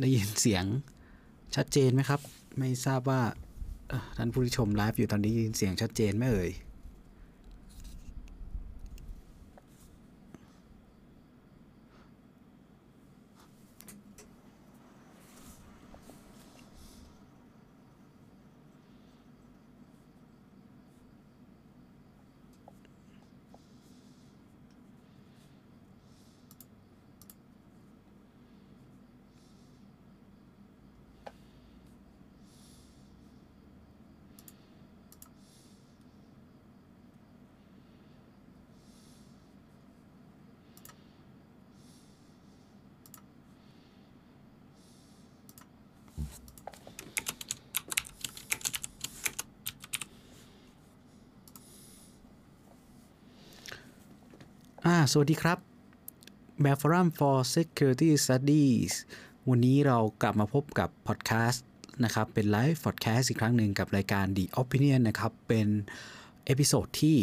ได้ยินเสียงชัดเจนไหมครับ ไม่ทราบว่าท่านผู้ชมไลฟ์อยู่ตอนนี้ยินเสียงชัดเจนไหมเอ่ย สวัสดีครับ b a f o r u m for Security Studies วันนี้เรากลับมาพบกับพอดแคสต์นะครับ เป็นไลฟ์พอดแคสต์อีกครั้งหนึ่งกับรายการ The Opinion นะครับ เป็น episode ที่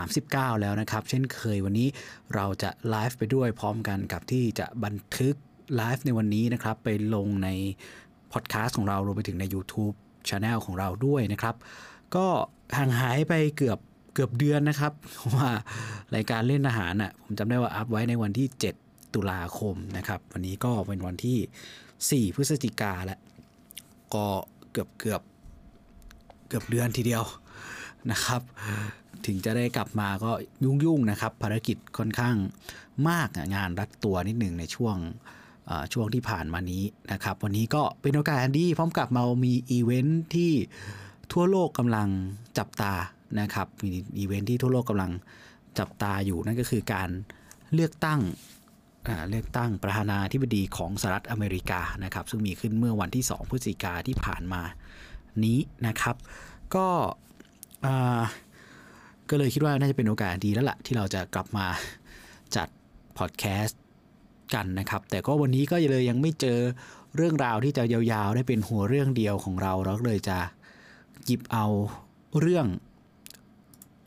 39 แล้วนะครับ เช่นเคยวันนี้เราจะไลฟ์ไปด้วยพร้อมกันกับที่จะบันทึกไลฟ์ในวันนี้นะครับ ไปลงในพอดแคสต์ของเรารวมไปถึงใน YouTube Channel ของเราด้วยนะครับ ก็ห่างหายไปเกือบ เกือบเดือนนะครับว่ารายการเล่นอาหารอะผมจำได้ว่าอัพไว้ในวันที่ 7 ตุลาคมนะครับ วันนี้ก็เป็นวันที่ 4 พฤศจิกาแล้ว ก็เกือบเกือบเกือบเดือนทีเดียวนะครับ ถึงจะได้กลับมาก็ยุ่งๆนะครับ ภารกิจค่อนข้างมากงานรัดตัวนิดหนึ่งในช่วงช่วงที่ผ่านมานี้นะครับ วันนี้ก็เป็นโอกาสดีพร้อมกับมามีอีเวนท์ที่ทั่วโลกกำลังจับตา นะครับมีอีเวนท์ที่ทั่วโลกกำลังจับตาอยู่นั่นก็คือการเลือกตั้งเลือกตั้งประธานาธิบดีของสหรัฐอเมริกานะครับ ซึ่งมีขึ้นเมื่อวันที่ 2 พฤศจิกาที่ผ่านมานี้นะครับ ก็ก็เลยคิดว่าน่าจะเป็นโอกาสดีแล้วล่ะ ที่เราจะกลับมาจัดพอดแคสต์กันนะครับ แต่ก็วันนี้ก็เลยยังไม่เจอเรื่องราวที่จะยาวๆ ได้เป็นหัวเรื่องเดียวของเรา เราเลยจะหยิบเอาเรื่อง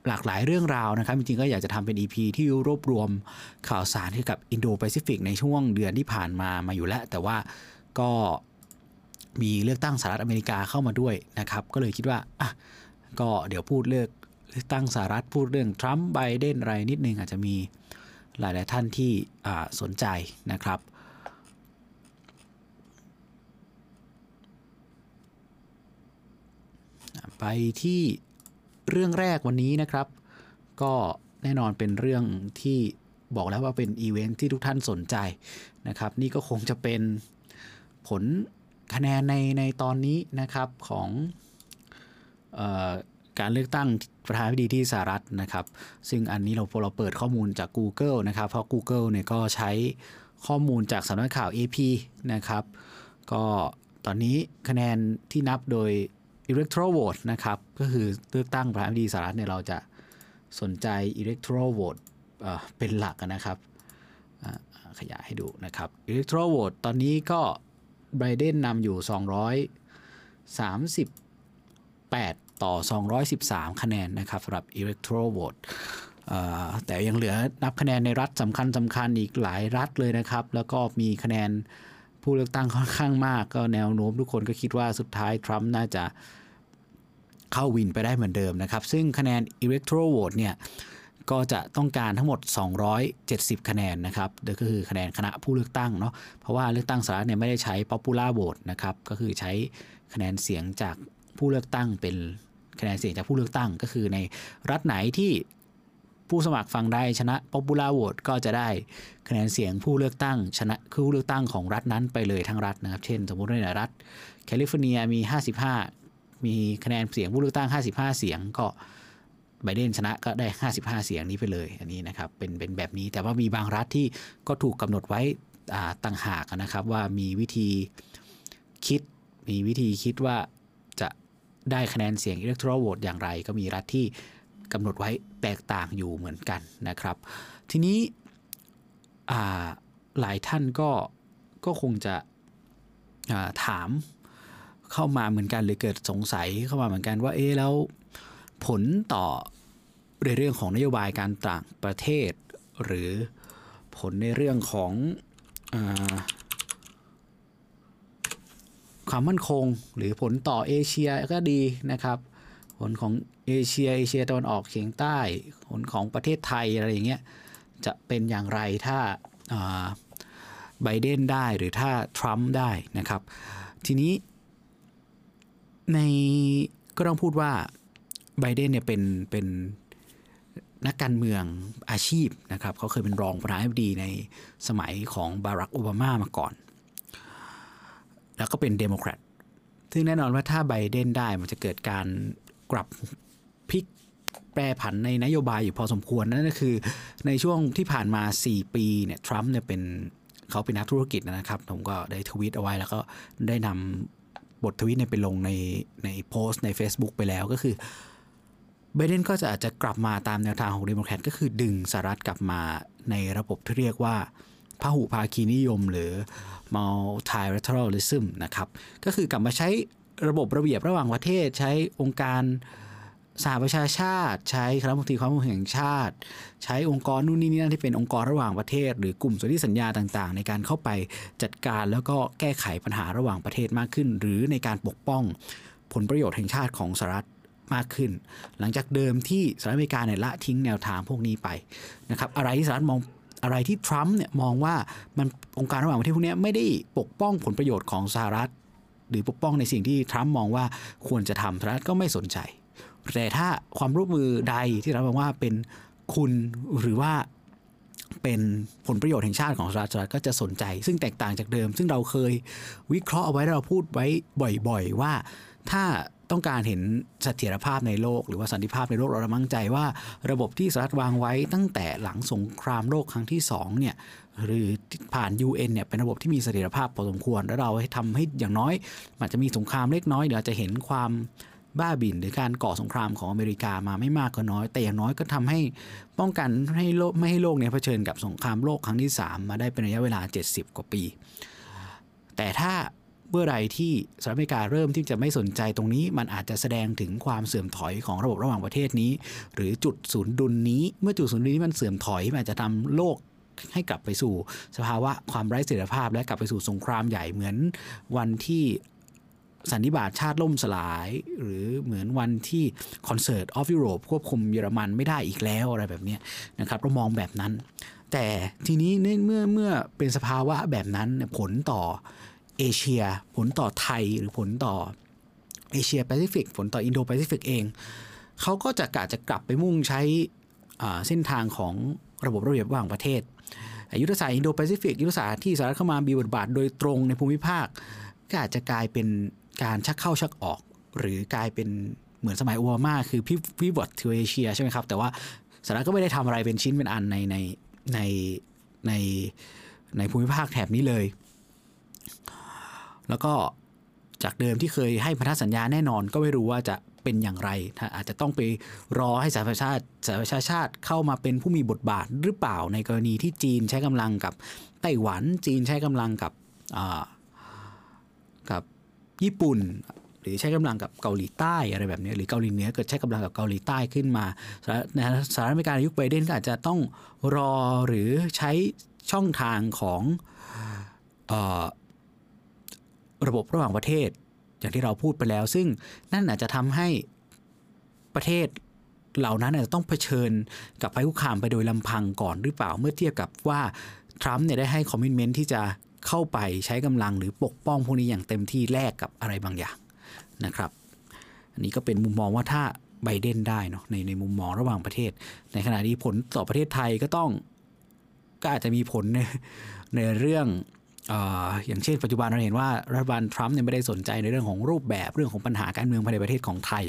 หลากหลายเรื่องราวนะครับ จริงๆ ก็อยากจะทำเป็น EP ที่รวบรวมข่าวสารเกี่ยวกับอินโดแปซิฟิกในช่วงเดือนที่ผ่านมามาอยู่แล้ว แต่ว่าก็มีเลือกตั้งสหรัฐอเมริกาเข้ามาด้วยนะครับ ก็เลยคิดว่าอะก็เดี๋ยวพูดเลือกเลือกตั้งสหรัฐพูดเรื่องทรัมป์ไบเดนอะไรนิดนึงอาจจะมีหลายๆท่านที่สนใจนะครับไปที่ เรื่องแรกวันนี้นะครับ ก็แน่นอนเป็นเรื่องที่บอกแล้วว่าเป็นอีเวนท์ที่ทุกท่านสนใจนะครับ นี่ก็คงจะเป็นผลคะแนนในในตอนนี้นะครับของออการเลือกตั้งประธานาธิบดีที่สหรัฐนะครับ ซึ่งอันนี้เราเราเปิดข้อมูลจาก Google นะครับ เพราะ Google เนี่ยก็ใช้ข้อมูลจากสำนักข่าว AP นะครับ ก็ตอนนี้คะแนนที่นับโดย electoral vote นะครับ ก็คือเลือกตั้งประธานาธิบดีสหรัฐเนี่ยเราจะสนใจ electoral vote เป็นหลักนะครับ ขยายให้ดูนะครับ electoral vote ตอนนี้ก็ไบเดนนำอยู่ 238 ต่อ 213 คะแนนนะครับสำหรับ electoral vote แต่ยังเหลือนับคะแนนในรัฐสำคัญสำคัญอีกหลายรัฐเลยนะครับ แล้วก็มีคะแนน ผู้เลือกตั้งค่อนข้างมากก็แนวโน้มทุกคนก็คิดว่าสุดท้ายทรัมป์น่าจะเข้าวินไปได้เหมือนเดิมนะครับ ซึ่งคะแนน electoral vote เนี่ยก็จะต้องการทั้งหมด 270 คะแนนนะครับก็คือคะแนนคณะผู้เลือกตั้งเนาะ เพราะว่าเลือกตั้งสหรัฐเนี่ยไม่ได้ใช้ popular vote นะครับ ก็คือใช้คะแนนเสียงจากผู้เลือกตั้งเป็นคะแนนเสียงจากผู้เลือกตั้ง ก็คือในรัฐไหนที่ ผู้สมัครฟังได้ชนะ popular vote ก็จะได้คะแนนเสียงผู้เลือกตั้งชนะคือผู้เลือกตั้งของรัฐนั้นไปเลยทั้งรัฐนะครับ เช่น สมมติในรัฐแคลิฟอร์เนียมี 55 มีคะแนนเสียงผู้เลือกตั้ง 55 เสียงก็ไบเดนชนะก็ได้ 55 เสียงนี้ไปเลย อันนี้นะครับเป็นเป็นแบบนี้แต่ว่ามีบางรัฐที่ก็ถูกกำหนดไว้ต่างหากนะครับว่ามีวิธีคิดมีวิธีคิดว่าจะได้คะแนนเสียงอิเล็กทรอนโหวตอย่างไร ก็มีรัฐที่ กำหนดไว้แตกต่างอยู่เหมือนกันนะครับ ทีนี้หลายท่านก็ก็คงจะถามเข้ามาเหมือนกันเลยเกิดสงสัยเข้ามาเหมือนกันว่าเอ๊แล้วผลต่อในเรื่องของนโยบายการต่างประเทศ หรือผลในเรื่องของอความมั่นคง หรือผลต่อเอเชียก็ดีนะครับ ผลของเอเชียเอเชียตะวันออกเฉียงใต้ผลของประเทศไทยอะไรอย่างเงี้ยจะเป็นอย่างไรถ้าไบเดนได้หรือถ้าทรัมป์ได้นะครับ ทีนี้ในก็ต้องพูดว่าไบเดนเนี่ยเป็นเป็นนักการเมืองอาชีพนะครับเขาเคยเป็นรองประธานาธิบดีในสมัยของบารักโอบามามาก่อน แล้วก็เป็นเดโมแครตซึ่งแน่นอนว่าถ้าไบเดนได้มันจะเกิดการ กลับพลิกแปรผันในนโยบายอยู่พอสมควร นั่นก็คือในช่วงที่ผ่านมา 4 ปีเนี่ยทรัมป์เนี่ยเป็นเขาเป็นนักธุรกิจนะครับ ผมก็ได้ทวิตเอาไว้แล้วก็ได้นำบททวิตเนี่ยไปลงในในโพสต์ใน Facebook ไปแล้วก็คือไบเดนก็จะอาจจะกลับมาตามแนวทางของเดโมแครตก็คือดึงสหรัฐกลับมาในระบบที่เรียกว่าพหุภาคีนิยมหรือ multilateralism นะครับ ก็คือกลับมาใช้ ระบบระเบียบระหว่างประเทศ ใช้องค์การสหประชาชาติ ใช้คณะมนตรีความมั่นคงแห่งชาติ ใช้องค์กรนู่นนี่นั่นที่เป็นองค์กรระหว่างประเทศ หรือกลุ่มสนธิสัญญาต่างๆ ในการเข้าไปจัดการแล้วก็แก้ไขปัญหาระหว่างประเทศมากขึ้น หรือในการปกป้องผลประโยชน์แห่งชาติของสหรัฐมากขึ้น หลังจากเดิมที่สหรัฐอเมริกาเนี่ยละทิ้งแนวทางพวกนี้ไปนะครับอะไรที่สหรัฐมองอะไรที่ทรัมป์เนี่ยมองว่ามันองค์การระหว่างประเทศพวกนี้ไม่ได้ปกป้องผลประโยชน์ของสหรัฐ หรือปกป้องในสิ่งที่ทรัมป์มองว่าควรจะทำสหรัฐก็ไม่สนใจ แต่ถ้าความร่วมมือใดที่เรามองว่าเป็นคุณหรือว่าเป็นผลประโยชน์แห่งชาติของสหรัฐก็จะสนใจ ซึ่งแตกต่างจากเดิม ซึ่งเราเคยวิเคราะห์เอาไว้เราพูดไว้บ่อย ๆ ว่า ถ้าต้องการเห็นเสถียรภาพในโลก หรือว่าสันติภาพในโลกเรามั่งใจว่า ระบบที่สหรัฐวางไว้ตั้งแต่หลังสงครามโลกครั้งที่2เนี่ย หรือผ่าน UN เนี่ยเป็นระบบที่มีเสถียรภาพพอสมควร แล้วเราให้ทำให้อย่างน้อยอาจจะมีสงครามเล็กน้อยเดี๋ยวจะเห็นความบ้าบิ่นหรือการก่อสงครามของอเมริกามาไม่มากก็น้อย แต่อย่างน้อยก็ทำให้ป้องกันให้โลกไม่ให้โลกเนี่ยเผชิญกับสงครามโลกครั้งที่ 3 มาได้เป็นระยะเวลา 70 กว่าปี แต่ถ้าเมื่อไรที่สหรัฐอเมริกาเริ่มที่จะไม่สนใจตรงนี้ มันอาจจะแสดงถึงความเสื่อมถอยของระบบระหว่างประเทศนี้ หรือจุดศูนย์ดุลนี้ เมื่อจุดศูนย์ดุลนี้มันเสื่อมถอยมันอาจจะทำโลก ให้กลับไปสู่สภาวะความไร้เสถียรภาพ และกลับไปสู่สงครามใหญ่เหมือนวันที่สันนิบาตชาติล่มสลาย หรือเหมือนวันที่ Concert of ยุโรปควบคุมเยอรมันไม่ได้อีกแล้วอะไรแบบนี้นะครับเรามองแบบนั้น แต่ทีนี้เมื่อเมื่อเป็นสภาวะแบบนั้นผลต่อเอเชีย ผลต่อไทยหรือผลต่อเอเชียแปซิฟิกผลต่ออินโดแปซิฟิกเอง เขาก็จะกะจะกลับไปมุ่งใช้เส้นทางของระบบระเบียบระหว่างประเทศ ยุทธศาสตร์อินโดแปซิฟิกยุทธศาสตร์ที่สหรัฐเข้ามามีบทบาทโดยตรงในภูมิภาค ก็อาจจะกลายเป็นการชักเข้าชักออก หรือกลายเป็นเหมือนสมัยโอบามาคือพิพิวอตทูเอเชียใช่ไหมครับ แต่ว่าสหรัฐก็ไม่ได้ทำอะไรเป็นชิ้นเป็นอันในในในในในภูมิภาคแถบนี้เลย แล้วก็จากเดิมที่เคยให้พันธสัญญาแน่นอนก็ไม่รู้ว่าจะ เป็นอย่างไรอาจจะต้องไปรอให้สหประชาชาติสหประชาชาติเข้ามาเป็นผู้มีบทบาทหรือเปล่าในกรณีที่จีนใช้กำลังกับไต้หวัน จีนใช้กำลังกับกับญี่ปุ่น หรือใช้กำลังกับเกาหลีใต้อะไรแบบนี้หรือเกาหลีเหนือเกิดใช้กำลังกับเกาหลีใต้ขึ้นมาสหรัฐอเมริกาในยุคไบเดนก็อาจจะต้องรอหรือใช้ช่องทางของระบบระหว่างประเทศ อย่างที่เราพูดไปแล้ว ซึ่งนั่นอาจจะทำให้ประเทศเหล่านั้นอาจจะต้องเผชิญกับภัยคุกคามไปโดยลำพังก่อนหรือเปล่าเมื่อเทียบกับว่าทรัมป์เนี่ยได้ให้คอมมิชเมนต์ที่จะเข้าไปใช้กำลังหรือปกป้องพวกนี้อย่างเต็มที่แลกกับอะไรบางอย่างนะครับ อันนี้ก็เป็นมุมมองว่าถ้าไบเดนได้เนาะในในมุมมองระหว่างประเทศ ในขณะนี้ผลต่อประเทศไทยก็ต้องก็อาจจะมีผลในในเรื่อง อย่างเช่นปัจจุบันเราเห็นว่ารัฐบาลทรัมป์เนี่ยไม่ได้สนใจในเรื่องของรูปแบบเรื่องของปัญหาการเมืองภายในประเทศของไทย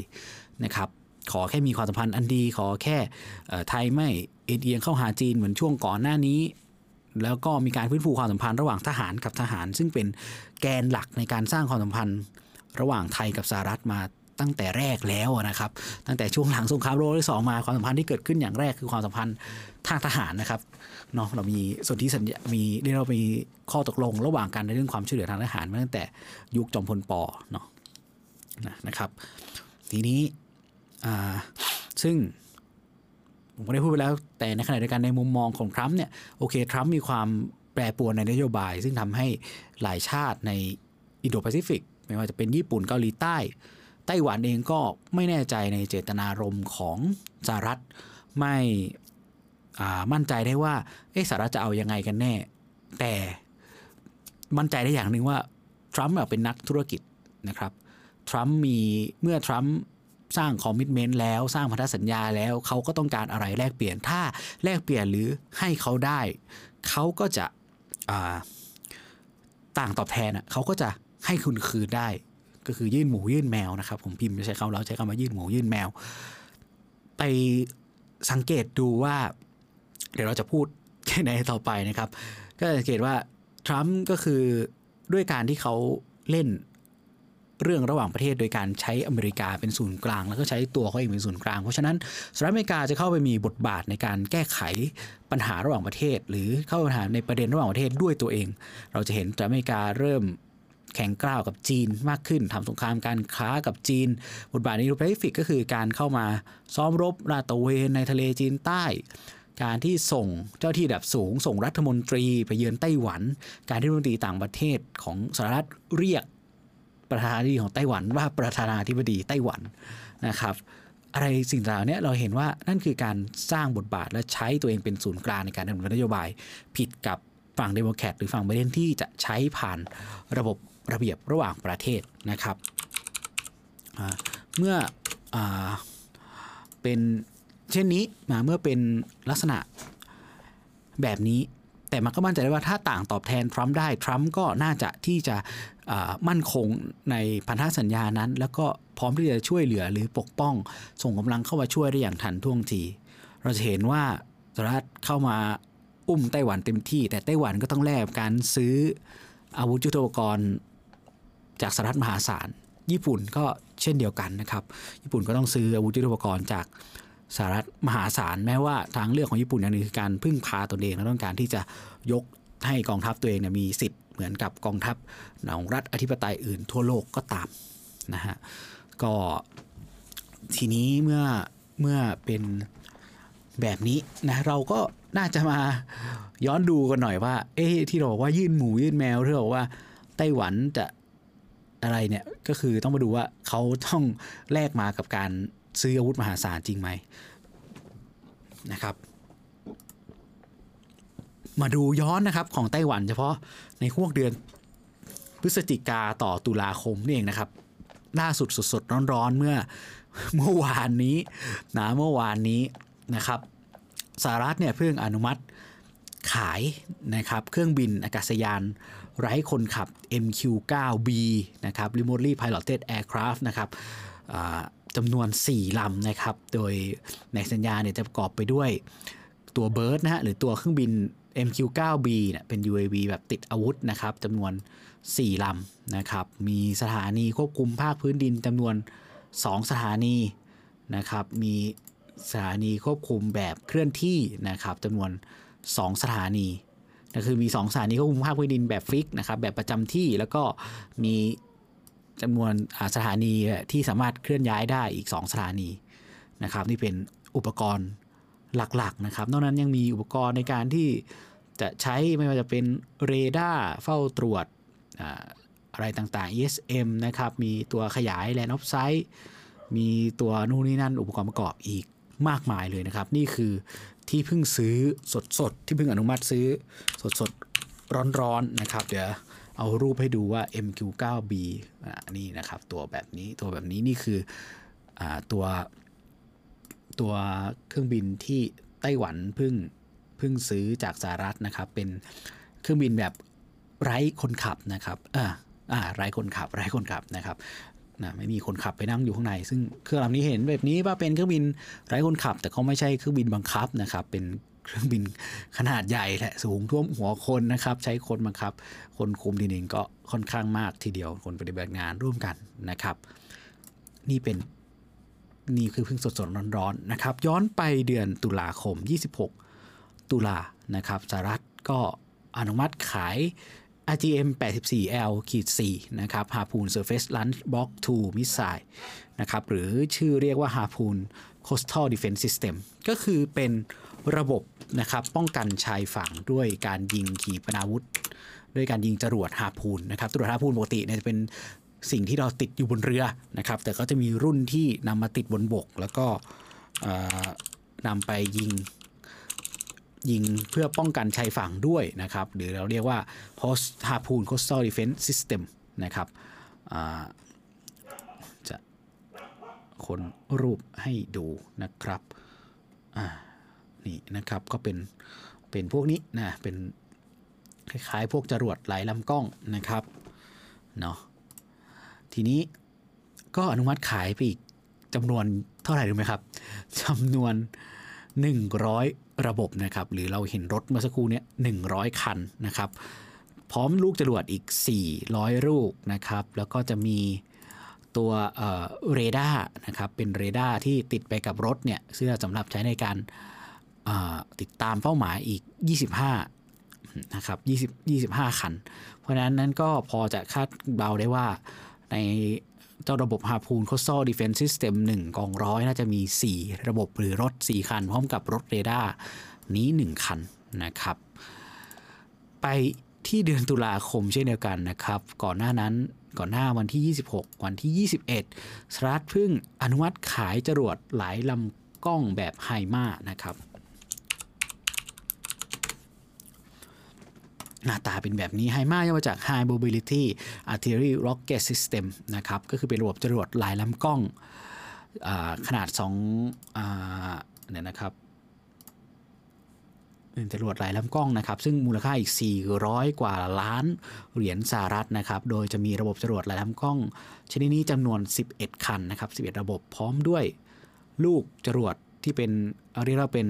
นะครับขอแค่มีความสัมพันธ์อันดีขอแค่ไทยไม่เอียงเข้าหาจีนเหมือนช่วงก่อนหน้านี้ แล้วก็มีการฟื้นฟูความสัมพันธ์ระหว่างทหารกับทหาร ซึ่งเป็นแกนหลักในการสร้างความสัมพันธ์ ระหว่างไทยกับสหรัฐมาตั้งแต่แรกแล้วนะครับ ตั้งแต่ช่วงหลังสงครามโลกที่สองมาความสัมพันธ์ที่เกิดขึ้นอย่างแรกคือความสัมพันธ์ ทางทหารนะครับเนาะเรามีส่วนที่สัญญามีเรียกว่ามีข้อตกลงระหว่างกันในเรื่องความช่วยเหลือทางทหารมาตั้งแต่ยุคจอมพล ป. เนาะนะครับ ทีนี้อ่าซึ่งผมก็ได้พูดไปแล้วแต่ในขณะเดียวกันในมุมมองของทรัมป์เนี่ยโอเคทรัมป์มีความแปรปรวนในนโยบาย ซึ่งทำให้หลายชาติในอินโดแปซิฟิกไม่ว่าจะเป็นญี่ปุ่นเกาหลีใต้ ไต้หวันเองก็ไม่แน่ใจในเจตนารมณ์ของสหรัฐ ไม่ มั่นใจได้ว่าเอสหรัฐจะเอายังไงกันแน่ แต่มั่นใจได้อย่างหนึ่งว่าทรัมป์เป็นนักธุรกิจนะครับทรัมป์มีเมื่อทรัมป์สร้างคอมมิชเมนต์แล้วสร้างพันธสัญญาแล้วเขาก็ต้องการอะไรแลกเปลี่ยนถ้าแลกเปลี่ยนหรือให้เขาได้ เขาก็จะต่างตอบแทนเขาก็จะให้คุณคืนได้ ก็คือยื่นหมูยื่นแมวนะครับ ผมพิมพ์ใช้คำเราใช้คำว่ายื่นหมูยื่นแมว ไปสังเกตดูว่า เดี๋ยวเราจะพูดแค่ไหนต่อไปนะครับ ก็สังเกตว่าทรัมป์ก็คือด้วยการที่เขาเล่นเรื่องระหว่างประเทศโดยการใช้อเมริกาเป็นศูนย์กลาง แล้วก็ใช้ตัวเขาเองเป็นศูนย์กลาง เพราะฉะนั้นสหรัฐอเมริกาจะเข้าไปมีบทบาทในการแก้ไขปัญหาระหว่างประเทศ หรือเข้าปัญหาในประเด็นระหว่างประเทศด้วยตัวเอง เราจะเห็นสหรัฐอเมริกาเริ่มแข่งกล้าวกับจีนมากขึ้นทำสงครามการค้ากับจีน บทบาทในอินโดแปซิฟิกก็คือการเข้ามาซ้อมรบลาดตระเวนในทะเลจีนใต้ การที่ส่งเจ้าหน้าที่ระดับสูง ส่งรัฐมนตรีไปเยือนไต้หวัน การที่รัฐมนตรีต่างประเทศของสหรัฐเรียกประธานาธิบดีของไต้หวันว่าประธานาธิบดีไต้หวันนะครับ อะไรสิ่งเหล่านี้เราเห็นว่านั่นคือการสร้างบทบาทและใช้ตัวเองเป็นศูนย์กลางในการดำเนินนโยบาย ผิดกับฝั่งเดโมแครตหรือฝั่งไบเดนที่จะใช้ผ่านระบบระเบียบระหว่างประเทศนะครับ เมื่ออเป็น เช่นนี้มาเมื่อเป็นลักษณะแบบนี้ แต่มันก็มั่นใจได้ว่าถ้าต่างตอบแทนทรัมป์ได้ทรัมป์ก็น่าจะที่จะมั่นคงในพันธสัญญานั้น แล้วก็พร้อมที่จะช่วยเหลือหรือปกป้อง ส่งกำลังเข้ามาช่วยได้อย่างทันท่วงที เราจะเห็นว่าสหรัฐเข้ามาอุ้มไต้หวันเต็มที่ แต่ไต้หวันก็ต้องแลกการซื้ออาวุธยุทโธปกรณ์จากสหรัฐมหาศาล ญี่ปุ่นก็เช่นเดียวกันนะครับ ญี่ปุ่นก็ต้องซื้ออาวุธยุทโธปกรณ์จาก สหรัฐมหาศาลแม้ว่าทางเลือกของญี่ปุ่นอย่างนึงคือการพึ่งพาตนเองและต้องการที่จะยกให้กองทัพตัวเองเนี่ยมีสิทธิ์เหมือนกับกองทัพของรัฐอธิปไตยอื่นทั่วโลกก็ตามนะฮะก็ทีนี้เมื่อเมื่อเป็นแบบนี้นะเราก็น่าจะมาย้อนดูกันหน่อยว่า เอ๊ะที่เราบอกว่ายื่นหมูยื่นแมวที่เราบอกว่าไต้หวันจะอะไรเนี่ยก็คือต้องมาดูว่าเขาต้องแลกมากับการ ซื้ออาวุธมหาศาลจริงไหมนะครับ มาดูย้อนนะครับของไต้หวันเฉพาะในห่วงเดือนพฤศจิกาต่อตุลาคมนี่เองนะครับ ล่าสุดสดๆร้อนๆเมื่อเมื่อวานนี้นะเมื่อวานนี้นะครับสหรัฐเนี่ยเพิ่งอนุมัติขายนะครับเครื่องบินอากาศยานไร้คนขับ MQ-9B นะครับ Remotely Piloted Aircraft นะครับ จำนวน 4ลำนะครับ โดยในสัญญาเนี่ยจะประกอบไปด้วยตัวเบิร์ดนะฮะหรือตัวเครื่องบิน MQ-9B เนี่ยเป็น UAV แบบติดอาวุธนะครับจำนวน 4ลำนะครับ มีสถานีควบคุมภาคพื้นดินจำนวน 2 สถานีนะครับ มีสถานีควบคุมแบบเคลื่อนที่นะครับจำนวน 2 สถานีก็คือมี 2 สถานีควบคุมภาคพื้นดินแบบฟิกนะครับแบบประจำที่แล้วก็มี จำนวนสถานีที่สามารถเคลื่อนย้ายได้อีก 2 สถานีนะครับ นี่เป็นอุปกรณ์หลักๆนะครับ นอกนั้นยังมีอุปกรณ์ในการที่จะใช้ไม่ว่าจะเป็นเรดาร์เฝ้าตรวจอะไรต่างๆ ESM นะครับ มีตัวขยายแลนด์ออฟไซต์มีตัวนู่นนี่นั่นอุปกรณ์ประกอบอีกมากมายเลยนะครับ นี่คือที่เพิ่งซื้อสดๆ ที่เพิ่งอนุมัติซื้อสดๆ ร้อนๆนะครับ เดี๋ยว เอารูปให้ดูว่า MQ9B นี่นะครับตัวแบบนี้ตัวแบบนี้นี่คืออตัวตัวเครื่องบินที่ไต้หวันเพิ่งเพิ่งซื้อจากสหรัฐนะครับ เป็นเครื่องบินแบบไร้คนขับนะครับอ่าอ่าไร้คนขับไร้คนขับนะครับนะไม่มีคนขับไปนั่งอยู่ข้างใน ซึ่งเครื่องลำนี้เห็นแบบนี้ว่าเป็นเครื่องบินไร้คนขับ แต่เขาไม่ใช่เครื่องบินบังคับนะครับ เป็น เครื่องบินขนาดใหญ่แหละสูงท่วมหัวคนนะครับ ใช้คนบังคับ คนคุมทีนึงก็ค่อนข้างมากทีเดียวคนปฏิบัติงานร่วมกันนะครับ นี่เป็นนี่คือเพิ่งสดๆร้อนๆนะครับ ย้อนไปเดือนตุลาคม 26 ตุลานะครับสหรัฐก็อนุมัติขาย RGM 84L ขีด4นะครับ Harpoon Surface Launch Block 2 Missile นะครับหรือชื่อเรียกว่า Harpoon Coastal Defense System ก็คือเป็นระบบ นะครับป้องกันชายฝั่งด้วยการยิงขีปนาวุธ ด้วยการยิงจรวดฮาพูนนะครับจรวดฮาพูนปกติเนี่ยจะเป็นสิ่งที่เราติดอยู่บนเรือนะครับ แต่ก็จะมีรุ่นที่นำมาติดบนบก แล้วก็นำไปยิงยิงเพื่อป้องกันชายฝั่งด้วยนะครับ หรือเราเรียกว่า Post Harpoon Coastal Defense System นะครับจะคนรูปให้ดูนะครับ นี่นะครับก็เป็นเป็นพวกนี้นะเป็นคล้ายๆ พวกจรวดหลายลำกล้องนะครับเนาะทีนี้ก็อนุมัติขายไปอีกจำนวนเท่าไหร่รู้ไหมครับจำนวน 100 ระบบนะครับ หรือเราเห็นรถเมื่อสักครู่เนี้ย100 คันนะครับ พร้อมลูกจรวดอีก 400 ลูกนะครับ แล้วก็จะมีตัวเรดาร์นะครับ เป็นเรดาร์ที่ติดไปกับรถเนี่ยซึ่งสำหรับใช้ในการ ติดตามเป้าหมายอีก 25 นะครับ20 25 คัน เพราะนั้นนั้นก็พอจะคาดเดาได้ว่าในเจ้าระบบ Harpoon Coastal Defense System 1กองร้อยน่าจะมี 4 ระบบหรือรถ 4 คัน พร้อมกับรถเรดาร์นี้ 1 คันนะครับ ไปที่เดือนตุลาคมเช่นเดียวกันนะครับ ก่อนหน้านั้นก่อนหน้าวันที่ 26 วันที่ 21 สหรัฐพึ่งอนุมัติขายจรวดหลายลำกล้องแบบไฮมานะครับ หน้าตาเป็นแบบนี้ไฮมาย่อมาจาก High Mobility Artillery Rocket System นะครับ ก็คือเป็นระบบจรวดหลายลำกล้องอขนาด2เนี่ยนะครับเป็นจรวดหลายลำกล้องนะครับ ซึ่งมูลค่าอีก 400 กว่าล้านเหรียญสหรัฐนะครับ โดยจะมีระบบจรวดหลายลำกล้อง ชนิดนี้จำนวน 11 คันนะครับ 11 ระบบพร้อมด้วยลูกจรวดที่เป็นเรียกว่าเป็น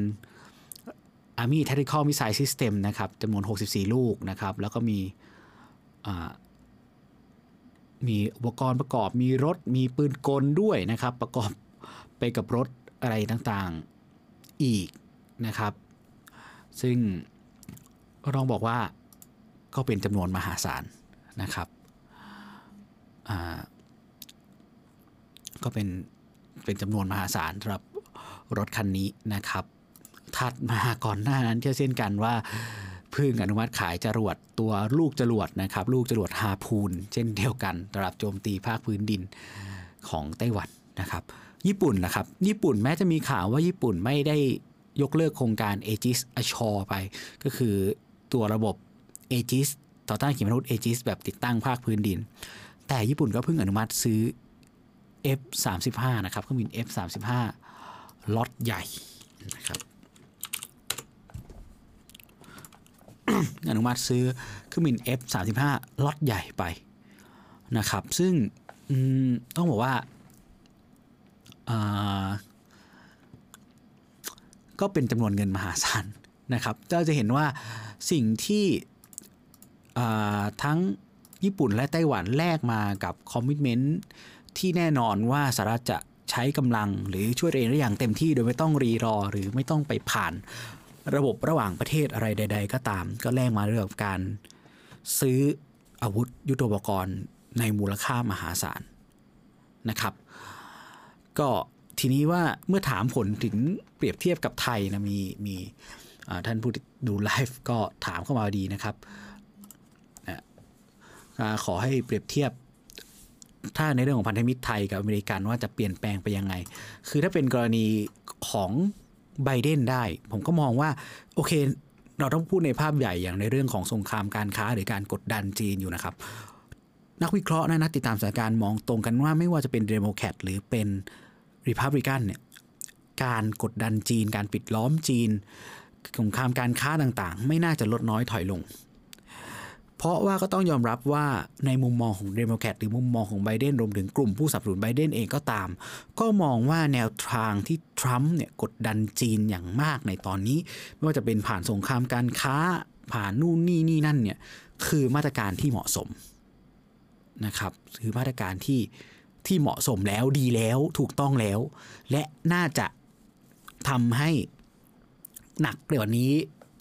Army Tactical Missile System นะครับจำนวน 64 ลูกนะครับ แล้วก็มีมีอุปกรณ์ประกอบมีรถมีปืนกลด้วยนะครับ ประกอบไปกับรถอะไรต่างๆอีกนะครับ ซึ่งก็ต้องบอกว่าก็เป็นจำนวนมหาศาลนะครับก็เป็นเป็นจำนวนมหาศาลสำหรับรถคันนี้นะครับ ถัดมาก่อนหน้านั้นเช่นกันว่าพึ่งอนุมัติขายจรวดตัวลูกจรวดนะครับ ลูกจรวดฮาพูน เช่นเดียวกันสำหรับโจมตีภาคพื้นดินของไต้หวันนะครับ ญี่ปุ่นนะครับ ญี่ปุ่นแม้จะมีข่าวว่าญี่ปุ่นไม่ได้ยกเลิกโครงการ Aegis Ashore ไป ก็คือตัวระบบ Aegis ต่อต้านขีปนาวุธ Aegis แบบติดตั้งภาคพื้นดิน แต่ญี่ปุ่นก็เพิ่งอนุมัติซื้อ F35 นะครับเครื่องบิน F35 ล็อตใหญ่นะครับ อนุมัติซื้อเครื่องบิน F35 ล็อตใหญ่ไปนะครับ ซึ่งต้องบอกว่าก็เป็นจำนวนเงินมหาศาลนะครับเราจะเห็นว่าสิ่งที่ทั้งญี่ปุ่นและไต้หวันแลกมากับคอมมิชเมนต์ที่แน่นอนว่าสหรัฐจะใช้กำลังหรือช่วยเองได้อย่างเต็มที่โดยไม่ต้องรีรอหรือไม่ต้องไปผ่าน ระบบระหว่างประเทศอะไรใด ๆ ก็ตาม ก็แลกมาเรื่องการซื้ออาวุธยุทโธปกรณ์ในมูลค่ามหาศาลนะครับ ก็ทีนี้ว่าเมื่อถามผลถึงเปรียบเทียบกับไทยนะมีมีท่านผู้ดูไลฟ์ก็ถามเข้ามาดีนะครับขอให้เปรียบเทียบ ถ้าในเรื่องของพันธมิตรไทยกับอเมริกันว่าจะเปลี่ยนแปลงไปยังไง คือถ้าเป็นกรณีของ ไบเดนได้ ผมก็มองว่าโอเค เราต้องพูดในภาพใหญ่อย่างในเรื่องของสงครามการค้าหรือการกดดันจีนอยู่นะครับ นักวิเคราะห์นะนักติดตามสถานการณ์มองตรงกันว่าไม่ว่าจะเป็นเดโมแครตหรือเป็นรีพับลิกันเนี่ยการกดดันจีน การปิดล้อมจีนสงครามการค้าต่างๆ ไม่น่าจะลดน้อยถอยลง เพราะว่าก็ต้องยอมรับว่าในมุมมองของเดโมแครตหรือมุมมองของไบเดนรวมถึงกลุ่มผู้สนับสนุนไบเดนเองก็ตาม ก็มองว่าแนวทางที่ทรัมป์เนี่ยกดดันจีนอย่างมากในตอนนี้ ไม่ว่าจะเป็นผ่านสงครามการค้าผ่านนู่นนี่นี่นั่นเนี่ยคือมาตรการที่เหมาะสมนะครับคือมาตรการที่ที่เหมาะสมแล้วดีแล้วถูกต้องแล้ว และน่าจะทำให้หนักกว่านี้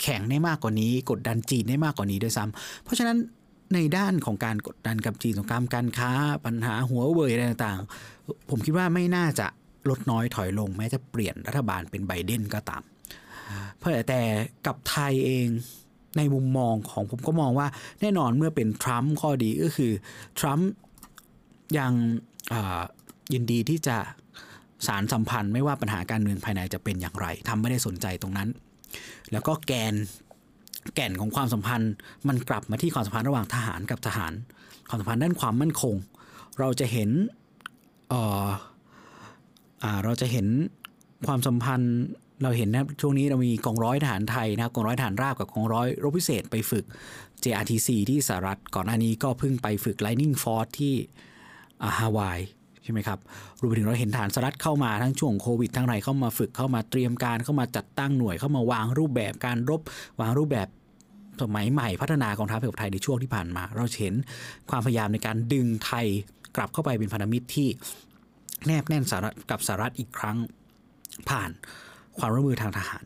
แข็งได้มากกว่านี้ กดดันจีนได้มากกว่านี้ด้วยซ้ำเพราะฉะนั้นในด้านของการกดดันกับจีนสงครามการค้า ปัญหาหัวเว่ยอะไรต่างๆ ผมคิดว่าไม่น่าจะลดน้อยถอยลง แม้จะเปลี่ยนรัฐบาลเป็นไบเดนก็ตาม เพราะแต่กับไทยเองในมุมมองของผมก็มองว่าแน่นอนเมื่อเป็นทรัมป์ข้อดีก็คือทรัมป์ยังยินดีที่จะสารสัมพันธ์ไม่ว่าปัญหาการเมืองภายในจะเป็นอย่างไรทำไม่ได้สนใจตรงนั้น แล้วก็แกนแก่นของความสัมพันธ์ มันกลับมาที่ความสัมพันธ์ระหว่างทหารกับทหาร ความสัมพันธ์ด้านความมั่นคง เราจะเห็นเอออ่าเราจะเห็นความสัมพันธ์เราเห็นนะช่วงนี้เรามีกองร้อยทหารไทยนะครับกองร้อยทหารราบกับกองร้อยรบพิเศษไปฝึก JRTC ที่สหรัฐก่อนหน้านี้ก็เพิ่งไปฝึก Lightning Force ที่ฮาวาย ช่ไหมครับรวมไปถึงเราเห็นฐานสหรัฐเข้ามาทั้งช่วงโควิดทั้งไรเข้ามาฝึกเข้ามาเตรียมการเข้ามาจัดตั้งหน่วยเข้ามาวางรูปแบบการรบวางรูปแบบสมัยใหม่พัฒนากองทัพไทยในช่วงที่ผ่านมา เราเห็นความพยายามในการดึงไทยกลับเข้าไปเป็นพันธมิตรที่แนบแน่นสหรัฐกับสหรัฐอีกครั้งผ่านความร่วมมือทางทหาร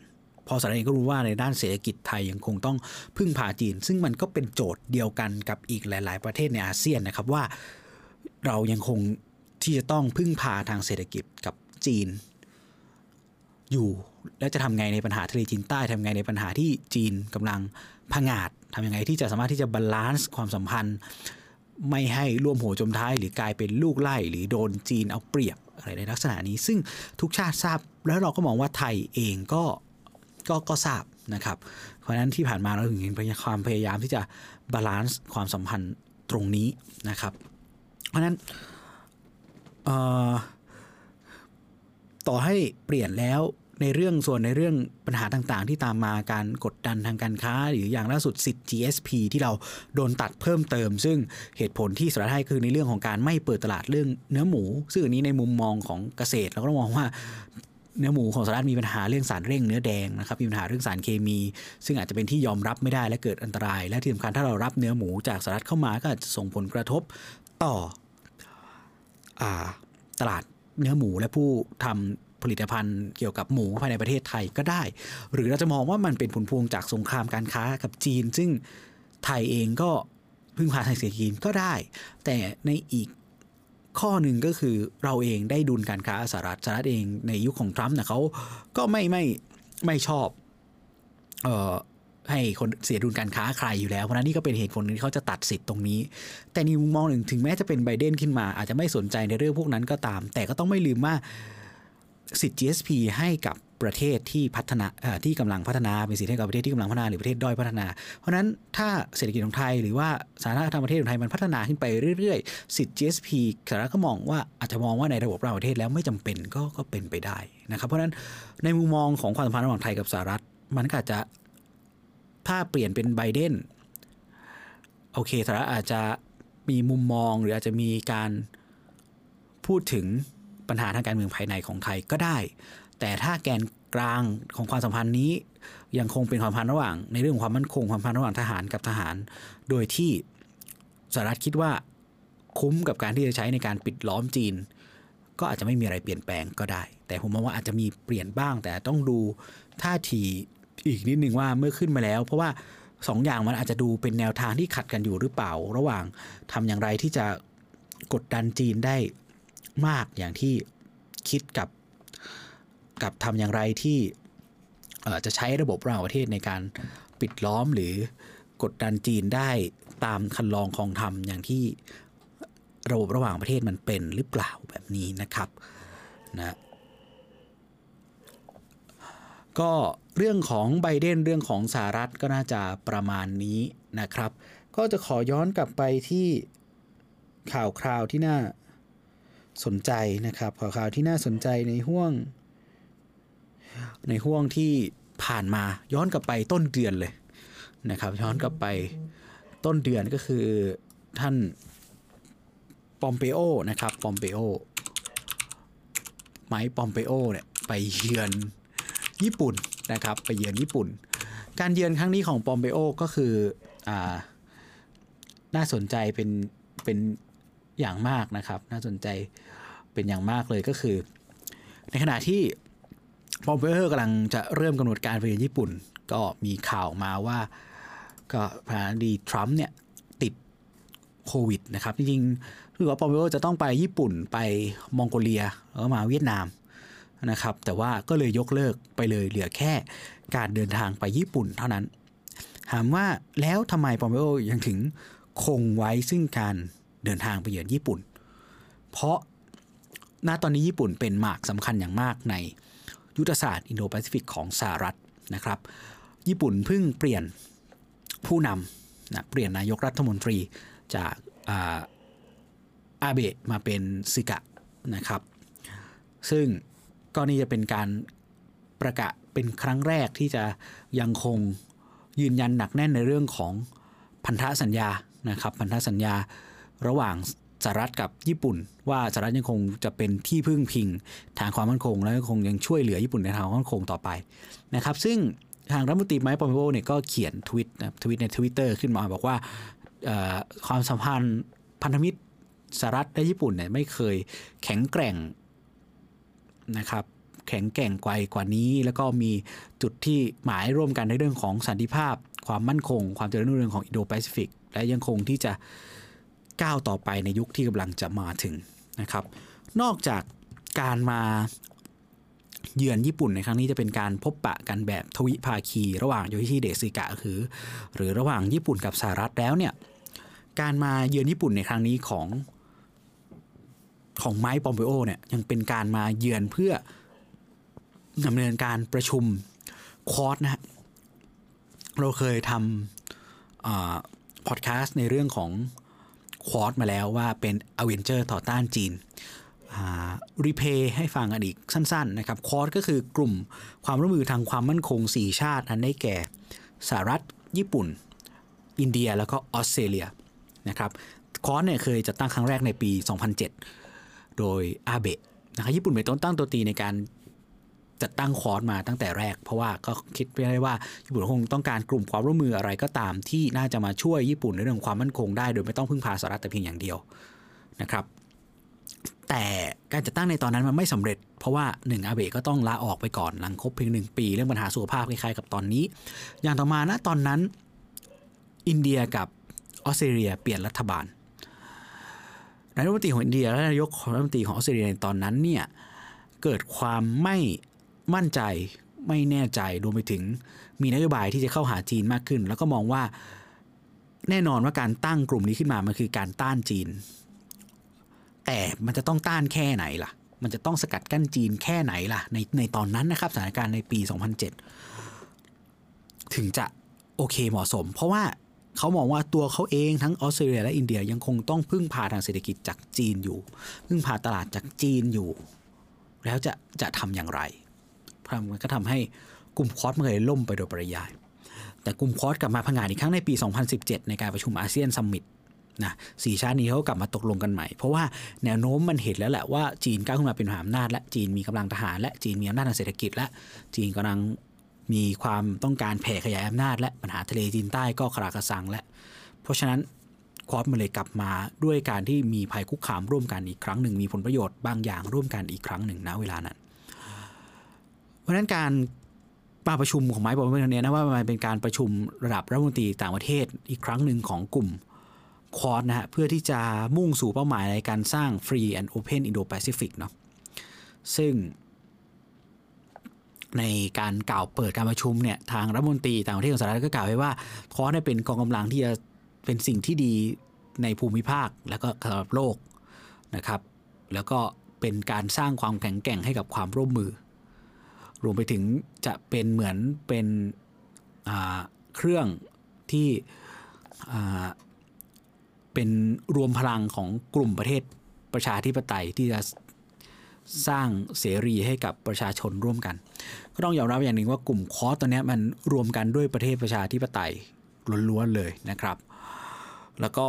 พอสหรัฐเองก็รู้ว่าในด้านเศรษฐกิจไทยยังคงต้องพึ่งพาจีน ซึ่งมันก็เป็นโจทย์เดียวกันกับอีกหลาย ๆ ประเทศในอาเซียนนะครับว่าเรายังคง ที่จะต้องพึ่งพาทางเศรษฐกิจกับจีน อยู่แล้วจะทำไงในปัญหาทะเลจีนใต้ทำไงในปัญหาที่จีนกำลังผงาดทำยังไงที่จะสามารถที่จะ balance ความสัมพันธ์ ไม่ให้ร่วมหัวจมท้าย หรือกลายเป็นลูกไล่หรือโดนจีนเอาเปรียบอะไรในลักษณะนี้ ซึ่งทุกชาติทราบแล้วเราก็มองว่าไทยเองก็ก็ก็ทราบนะครับ เพราะนั้นที่ผ่านมาเราถึงเห็นความพยายามที่จะ balance ความสัมพันธ์ตรงนี้นะครับ เพราะนั้น ต่อให้เปลี่ยนแล้วในเรื่องส่วนในเรื่องปัญหาต่างๆ ที่ตามมาการกดดันทางการค้า หรืออย่างล่าสุดสิทธิ์ GSP ที่เราโดนตัดเพิ่มเติม ซึ่งเหตุผลที่สหรัฐให้คือในเรื่องของการไม่เปิดตลาดเรื่องเนื้อหมู ซึ่งอันนี้ในมุมมองของเกษตรเราก็ต้องมองว่าเนื้อหมูของสหรัฐมีปัญหาเรื่องสารเร่งเนื้อแดงนะครับมีปัญหาเรื่องสารเคมี ซึ่งอาจจะเป็นที่ยอมรับไม่ได้และเกิดอันตราย และที่สำคัญถ้าเรารับเนื้อหมูจากสหรัฐเข้ามาก็อาจจะส่งผลกระทบต่อ ตลาดเนื้อหมูและผู้ทำผลิตภัณฑ์เกี่ยวกับหมูภายในประเทศไทยก็ได้ หรือเราจะมองว่ามันเป็นผลพวงจากสงครามการค้ากับจีน ซึ่งไทยเองก็พึ่งพาทางเศรษฐกิจก็ได้ แต่ในอีกข้อหนึ่งก็คือเราเองได้ดุลการค้าสหรัฐสหรัฐเองในยุคขของทรัมป์นะเขาก็ไม่ไม่ไม่ชอบเออ ให้คนเสียดุลการค้าใครอยู่แล้ว เพราะนั้นนี่ก็เป็นเหตุผลที่เขาจะตัดสิทธิ์ตรงนี้ แต่ในมุมมองหนึ่งถึงแม้จะเป็นไบเดนขึ้นมา อาจจะไม่สนใจในเรื่องพวกนั้นก็ตาม แต่ก็ต้องไม่ลืมว่าสิทธิ์ GSP ให้กับประเทศที่พัฒนาที่กำลังพัฒนาเป็นสิทธิให้กับประเทศที่กำลังพัฒนาหรือประเทศด้อยพัฒนา เพราะนั้นถ้าเศรษฐกิจของไทยหรือว่าสาธารณรรมประเทศของไทยมันพัฒนาขึ้นไปเรื่อยๆ สิทธิ์ GSP สาระก็มองว่าอาจจะมองว่าในระบบระประเทศแล้วไม่จำเป็นก็ก็เป็นไปได้นะครับเพราะฉะนั้นในมุมมองของความสัมพันธ์ระหว่างไทยกับสหรัฐมันก็อาจจะ ถ้าเปลี่ยนเป็นไบเดนโอเคสหรัฐอาจจะมีมุมมองหรืออาจจะมีการพูดถึงปัญหาทางการเมืองภายในของไทยก็ได้ แต่ถ้าแกนกลางของความสัมพันธ์นี้ ยังคงเป็นความสัมพันธ์ระหว่าง ในเรื่องความมั่นคงความสัมพันธ์ระหว่างทหารกับทหาร โดยที่สหรัฐคิดว่าคุ้มกับการที่จะใช้ในการปิดล้อมจีน ก็อาจจะไม่มีอะไรเปลี่ยนแปลงก็ได้ แต่ผมมองว่าอาจจะมีเปลี่ยนบ้าง แต่ต้องดูท่าที อีกนิดนึงว่าเมื่อขึ้นมาแล้ว เพราะว่าสองอย่างมันอาจจะดูเป็นแนวทางที่ขัดกันอยู่หรือเปล่า ระหว่างทำอย่างไรที่จะกดดันจีนได้มากอย่างที่คิดกับ กับทำอย่างไรที่จะใช้ระบบระหว่างประเทศในการปิดล้อมหรือกดดันจีนได้ตามคันลองของธรรมอย่างที่ระบบระหว่างประเทศมันเป็นหรือเปล่าแบบนี้นะครับนะ ก็เรื่องของไบเดนเรื่องของสหรัฐก็น่าจะประมาณนี้นะครับ ก็จะขอย้อนกลับไปที่ข่าวคราวที่น่าสนใจนะครับ ข่าวข่าวที่น่าสนใจในห่วง ในห่วงที่ผ่านมาย้อนกลับไปต้นเดือนเลยนะครับ ย้อนกลับไปต้นเดือนก็คือท่านปอมเปโอนะครับปอมเปโอไมค์ปอมเปโอเนี่ยไปเยือน ญี่ปุ่นนะครับไปเยือนญี่ปุ่น การเยือนครั้งนี้ของปอมเปโอก็คืออน่าสนใจเป็นเป็นอย่างมากนะครับ น่าสนใจเป็นอย่างมากเลยก็คือ ในขณะที่ปอมเปโอกำลังจะเริ่มกำหนดการไปเยือนญี่ปุ่น ก็มีข่าวมาว่าก็ประธานาธิบดีทรัมป์เนี่ยติดโควิดนะครับ จริงๆคือว่าปอมเปโอจะต้องไปญี่ปุ่นไปมองโกเลียแล้วมาเวียดนาม นะครับ แต่ว่าก็เลยยกเลิกไปเลยเหลือแค่การเดินทางไปญี่ปุ่นเท่านั้น ถามว่าแล้วทำไมปอมเปโอยังถึงคงไว้ซึ่งการเดินทางไปเยือนญี่ปุ่น เพราะณตอนนี้ญี่ปุ่นเป็นหมากสำคัญอย่างมากในยุทธศาสตร์อินโดแปซิฟิกของสหรัฐนะครับ ญี่ปุ่นเพิ่งเปลี่ยนผู้นำนะเปลี่ยนนายกรัฐมนตรีจากอาอาเบะมาเป็นซึกะนะครับ ซึ่ง ก็นี่จะเป็นการประกาศเป็นครั้งแรกที่จะยังคงยืนยันหนักแน่นในเรื่องของพันธสัญญานะครับพันธสัญญาระหว่างสหรัฐกับญี่ปุ่น ว่าสหรัฐยังคงจะเป็นที่พึ่งพิงทางความมั่นคง และคงยังช่วยเหลือญี่ปุ่นในทางความมั่นคงต่อไปนะครับซึ่งทางรัฐมนตรีไมค์ปอมเปโอเนี่ยก็เขียนทวีตนะทวีตในทวิตเตอร์ขึ้นมาบอกว่าความสัมพันธ์พันธมิตรสหรัฐและญี่ปุ่นเนี่ยไม่เคยแข็งแกร่ง นะครับแข็งแกร่งกว่ากว่านี้ แล้วก็มีจุดที่หมายร่วมกันในเรื่องของสันติภาพ ความมั่นคง ความเจริญรุ่งเรืองของอินโดแปซิฟิกและยังคงที่จะก้าวต่อไปในยุคที่กำลังจะมาถึงนะครับ นอกจากการมาเยือนญี่ปุ่นในครั้งนี้จะเป็นการพบปะกันแบบทวิภาคี ระหว่างโยชิเดซึกะคือ หรือระหว่างญี่ปุ่นกับสหรัฐแล้วเนี่ยการมาเยือนญี่ปุ่นในครั้งนี้ของ ของไมค์ปอมเปโอเนี่ยยังเป็นการมาเยือนเพื่อดำเนินการประชุมคอร์สนะฮะเราเคยทำพอดแคสต์ในเรื่องของ Quad มาแล้วว่าเป็นอเวนเจอร์ต่อต้านจีน replay ให้ฟังกันอีกสั้นๆนะครับ Quad ก็คือกลุ่มความร่วมมือทางความมั่นคง 4 ชาติอันได้แก่สหรัฐ ญี่ปุ่น อินเดียแล้วก็ออสเตรเลียนะครับคอร์สเนี่ยเคยจัดตั้งครั้งแรกในปี 2007 โดยอาเบะนะครับญี่ปุ่นเป็นต้นตั้งตัวตีในการจัดตั้งคอร์สมาตั้งแต่แรก เพราะว่าก็คิดไปได้ว่าญี่ปุ่นคงต้องการกลุ่มความร่วมมืออะไรก็ตามที่น่าจะมาช่วยญี่ปุ่นในเรื่องความมั่นคงได้ โดยไม่ต้องพึ่งพาสหรัฐแต่เพียงอย่างเดียวนะครับแต่การจัดตั้งในตอนนั้นมันไม่สำเร็จเพราะว่าหนึ่งอาเบะก็ต้องลาออกไปก่อนหลังครบเพียงหนึ่งปี เรื่องปัญหาสุขภาพคล้ายๆกับตอนนี้ อย่างต่อมานะตอนนั้นอินเดียกับออสเตรเลียเปลี่ยนรัฐบาล นายรัฐมนตรีของอินเดียและนายกรัฐมนตรีของออสเตรเลียในตอนนั้นเนี่ยเกิดความไม่มั่นใจไม่แน่ใจรวมไปถึงมีนโยบายที่จะเข้าหาจีนมากขึ้น แล้วก็มองว่าแน่นอนว่าการตั้งกลุ่มนี้ขึ้นมามันคือการต้านจีน แต่มันจะต้องต้านแค่ไหนล่ะ มันจะต้องสกัดกั้นจีนแค่ไหนล่ะในในตอนนั้นนะครับสถานการณ์ในปี 2007 ถึงจะโอเคเหมาะสม เพราะว่า เขามองว่าตัวเขาเองทั้งออสเตรเลียและอินเดียยังคงต้องพึ่งพาทางเศรษฐกิจจากจีนอยู่ พึ่งพาตลาดจากจีนอยู่ แล้วจะจะทำอย่างไรมันก็ทำให้กลุ่มคอร์สมันเลยล่มไปโดยปริยาย แต่กลุ่มคอร์สกลับมาพังงานอีกครั้งในปี 2017 ในการประชุมอาเซียนซัมมิตนะสี่ชาตินี้เขากลับมาตกลงกันใหม่ เพราะว่าแนวโน้มมันเห็นแล้วแหละว่าจีนก้าวขึ้นมาเป็นมหาอำนาจและจีนมีกำลังทหารและจีนมีอำนาจทางเศรษฐกิจและจีนกำลัง มีความต้องการแผ่ขยายอำนาจ และปัญหาทะเลจีนใต้ก็ครากระสังและ เพราะฉะนั้นคอร์สมันเลยกลับมาด้วยการที่มีภัยคุกคามร่วมกันอีกครั้งหนึ่ง มีผลประโยชน์บางอย่างร่วมกันอีกครั้งหนึ่งณเวลานั้น เพราะนั้นการมาประชุมของไม้บอกเป็นเนี้นะว่ามันเป็นการประชุมระดับรัฐมนตรีต่างประเทศอีกครั้งหนึ่งของกลุ่มคอร์สนะฮะเพื่อที่จะมุ่งสู่เป้าหมายในการสร้าง Free and Open Indo-Pacific เนาะซึ่ง ในการกล่าวเปิดการประชุมเนี่ยทางรัฐมนตรีต่างประเทศของสหรัฐก็กล่าวไว้ว่าคอร์สเป็นกองกำลังที่จะเป็นสิ่งที่ดีในภูมิภาคแล้วก็สำหรับโลกนะครับ แล้วก็เป็นการสร้างความแข็งแกร่งให้กับความร่วมมือ รวมไปถึงจะเป็นเหมือนเป็นเครื่องที่เป็นรวมพลังของกลุ่มประเทศประชาธิปไตยที่จะ สร้างเสรีให้กับประชาชนร่วมกัน ก็ต้องยอมรับอย่างหนึ่งว่ากลุ่ม Quad ตัวนี้มันรวมกันด้วยประเทศประชาธิปไตยล้วนๆเลยนะครับ แล้วก็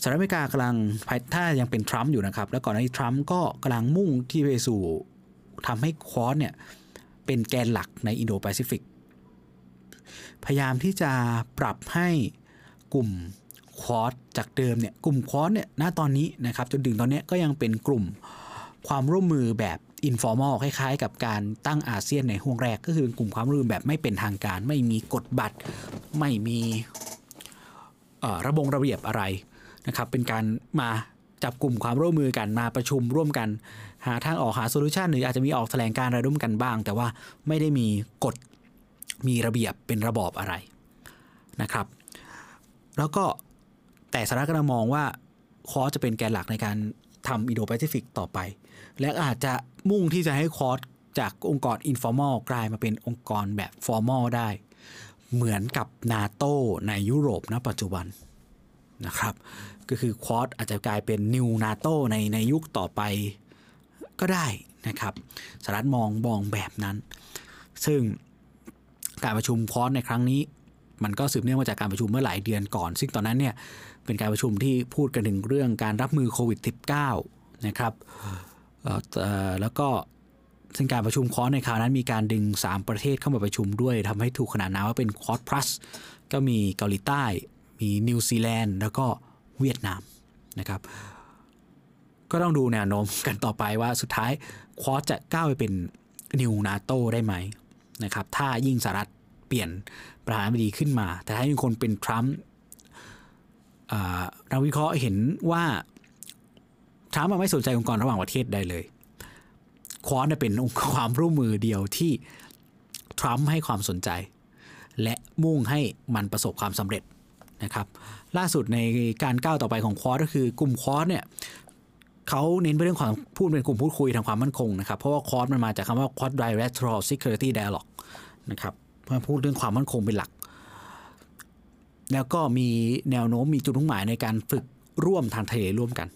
สหรัฐอเมริกากำลังถ้ายังเป็นทรัมป์อยู่นะครับ แล้วก่อนหน้านี้ทรัมป์ก็กำลังมุ่งที่ไปสู่ทำให้ Quad เนี่ยเป็นแกนหลักในอินโดแปซิฟิกพยายามที่จะปรับให้กลุ่ม Quad จากเดิมเนี่ยกลุ่ม Quad เนี่ยณตอนนี้นะครับจนถึงตอนนี้ก็ยังเป็นกลุ่มความร่วมมือแบบ informal คล้ายๆ กับการตั้งอาเซียนในห้วงแรก ก็คือกลุ่มความร่วมมือแบบไม่เป็นทางการ ไม่มีกฎบัตร ไม่มีระบงระเบียบอะไรนะครับเป็นการมาจับกลุ่มความร่วมมือกันมาประชุมร่วมกัน หาทางออกหา solution หรืออาจจะมีออกแถลงการณ์อะไรร่วมกันบ้าง แต่ว่าไม่ได้มีกฎมีระเบียบเป็นระบอบอะไรนะครับ แล้วก็ แต่สหรัฐก็มองว่าคอร์สจะเป็นแกนหลักในการทำอินโดแปซิฟิกต่อไป และอาจจะมุ่งที่จะให้ Quad จากองค์กร informal กลายมาเป็นองค์กรแบบ formal ได้ เหมือนกับนาโตในยุโรปณปัจจุบันนะครับก็คือคอร์สอาจจะกลายเป็น new นาโตในในยุคต่อไปก็ได้นะครับสหรัฐมองมองแบบนั้น ซึ่งการประชุมคอร์สในครั้งนี้ มันก็สืบเนื่องมาจากการประชุมเมื่อหลายเดือนก่อน ซึ่งตอนนั้นเนี่ยเป็นการประชุมที่พูดกันถึงเรื่องการรับมือโควิด -19 นะครับแล้วก็ซึ่งการประชุมคอร์สในคราวนั้นมีการดึง 3 ประเทศเข้ามาประชุมด้วยทำให้ถูกขนานนามว่าเป็นคอร์ส plus ก็มีเกาหลีใต้ มีนิวซีแลนด์ แล้วก็เวียดนามนะครับ ก็ต้องดูแนวโน้มกันต่อไปว่าสุดท้ายคอสจะก้าวไปเป็นนิวนาโตได้ไหมนะครับ ถ้ายิ่งสหรัฐเปลี่ยน ประธานาธิบดีขึ้นมา แต่ถ้ายิ่งคนเป็นทรัมป์อ่านักวิเคราะห์เห็นว่าทรัมป์ไม่สนใจองค์กรระหว่างประเทศใดเลยควอสเป็นองค์ความร่วมมือเดียวที่ทรัมป์ให้ความสนใจ และมุ่งให้มันประสบความสำเร็จนะครับ ล่าสุดในการก้าวต่อไปของควอสก็คือกลุ่มควอสเนี่ยเขาเน้นไปเรื่องความพูดเป็นกลุ่มพูดคุยทางความมั่นคงนะครับ เพราะว่าควอสมันมาจากคำว่า quadrilateral security dialogue นะครับ เพื่อพูดเรื่องความมั่นคงเป็นหลัก แล้วก็มีแนวโน้มมีจุดมุ่งหมายในการฝึกร่วมทางทะเลร่วมกัน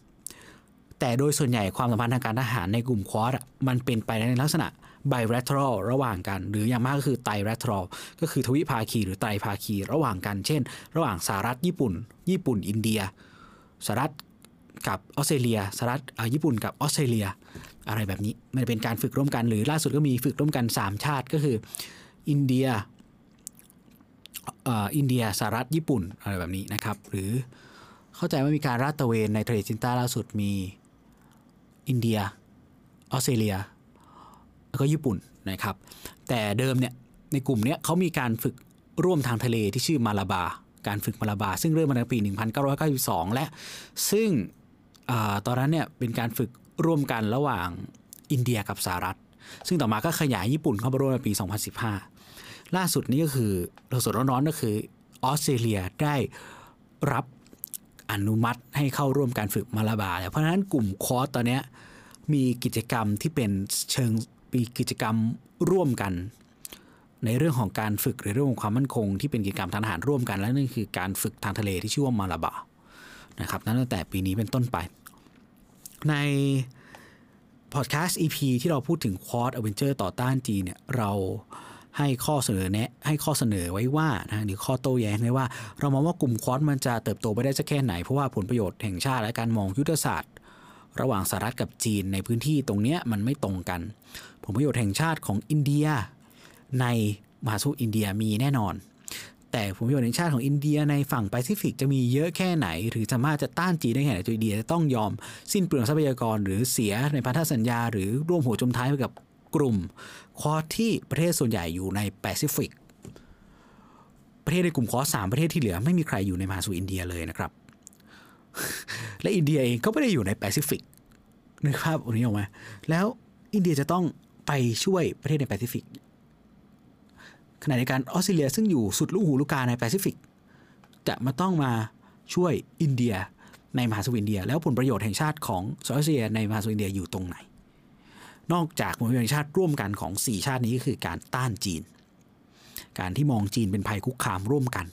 แต่โดยส่วนใหญ่ความสัมพันธ์ทางการทหารในกลุ่มควอสอะมันเป็นไปในลักษณะ bilateral ระหว่างกัน หรืออย่างมากก็คือ trilateral ก็คือทวิภาคีหรือไตรภาคี ระหว่างกัน เช่น ระหว่างสหรัฐญี่ปุ่น ญี่ปุ่น อินเดียสหรัฐกับออสเตรเลียสหรัฐอ่าญี่ปุ่นกับออสเตรเลีย อะไรแบบนี้ มันเป็นการฝึกร่วมกัน หรือล่าสุดก็มีฝึกร่วมกัน 3 ชาติก็คือ อินเดียอินเดียสหรัฐญี่ปุ่นอะไรแบบนี้นะครับ หรือเข้าใจว่ามีการราดตระเวนในทะเลจีนใต้ล่าสุดมีอินเดียออสเตรเลียแล้วก็ญี่ปุ่นนะครับ แต่เดิมเนี่ยในกลุ่มเนี้ยเขามีการฝึกร่วมทางทะเลที่ชื่อมาลาบา การฝึกมาลาบา ซึ่งเริ่มมาในปี 1992 และ ซึ่งอตอนนั้นเนี่ยเป็นการฝึกร่วมกันระหว่างอินเดียกับสหรัฐ ซึ่งต่อมาก็ขยายญี่ปุ่นเข้ามาร่วมในปี 2015 ล่าสุดนี้ก็คือเราสดร้อนๆก็คือออสเตรเลียได้รับอนุมัติให้เข้าร่วมการฝึกมาลาบาแล้วเพราะฉะนั้นกลุ่มคอร์สตอนนี้มีกิจกรรมที่เป็นเชิงมีกิจกรรมร่วมกัน ในเรื่องของการฝึกหรือเรื่องของความมั่นคง ที่เป็นกิจกรรมทางทหารร่วมกัน และนั่นคือการฝึกทางทะเลที่ชื่อว่ามาลาบาร์นะครับนั้นตั้งแต่ปีนี้เป็นต้นไป ในพอดแคสต์ EP ที่เราพูดถึง Quad Avengers ต่อต้านจีนเนี่ยเรา ให้ข้อเสนอแนะให้ข้อเสนอไว้ว่านะหรือข้อโต้แย้งไว้ว่า เรามองว่ากลุ่มคอร์สมันจะเติบโตไปได้สักแค่ไหน เพราะว่าผลประโยชน์แห่งชาติและการมองยุทธศาสตร์ ระหว่างสหรัฐกับจีนในพื้นที่ตรงเนี้ยมันไม่ตรงกัน ผลประโยชน์แห่งชาติของอินเดีย ในมหาสมุทรอินเดียมีแน่นอน แต่ผลประโยชน์แห่งชาติของอินเดียในฝั่งแปซิฟิกจะมีเยอะแค่ไหน หรือสามารถจะต้านจีนได้แค่ไหนตัวอินเดียจะต้องยอม สิ้นเปลืองทรัพยากรหรือเสียในพันธสัญญา หรือร่วมหัวจมท้ายไปกับ กลุ่มคอร์สที่ประเทศส่วนใหญ่อยู่ในแปซิฟิกประเทศในกลุ่มคอร์สสามประเทศที่เหลือไม่มีใครอยู่ในมหาสมุทรอินเดียเลยนะครับ และอินเดียเองก็ไม่ได้อยู่ในแปซิฟิกนึกภาพอันนี้ออกไหมแล้วอินเดียจะต้องไปช่วยประเทศในแปซิฟิกขณะเดียวกันออสเตรเลียซึ่งอยู่สุดลูกหูลูกตาในแปซิฟิกจะมาต้องมาช่วยอินเดียในมหาสมุทรอินเดีย แล้วผลประโยชน์แห่งชาติของออสเตรเลียในมหาสมุทรอินเดียอยู่ตรงไหน นอกจากผลประโยชน์ชาติร่วมกันของ 4 ชาตินี้ก็คือการต้านจีน การที่มองจีนเป็นภัยคุกคามร่วมกัน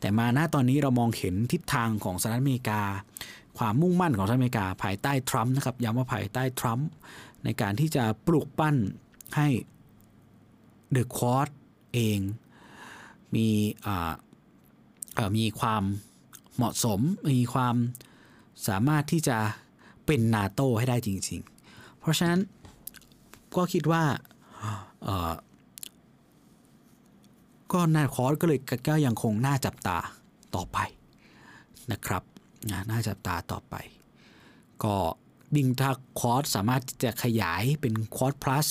แต่มาณตอนนี้เรามองเห็นทิศทางของสหรัฐอเมริกา ความมุ่งมั่นของสหรัฐอเมริกาภายใต้ทรัมป์นะครับย้ำว่าภายใต้ทรัมป์ในการที่จะปลุกปั้นให้เดอะควอดเองมีมีความเหมาะสมมีความสามารถที่จะเป็นนาโตให้ได้จริง ๆ เพราะฉะนั้น ก็คิดว่าก็น่าคอร์สก็เลยก็ยังคงน่าจับตาต่อไปนะครับน่าจับตาต่อไป ก็ยิ่งถ้า Quad สามารถจะขยายเป็นคอร์ส plus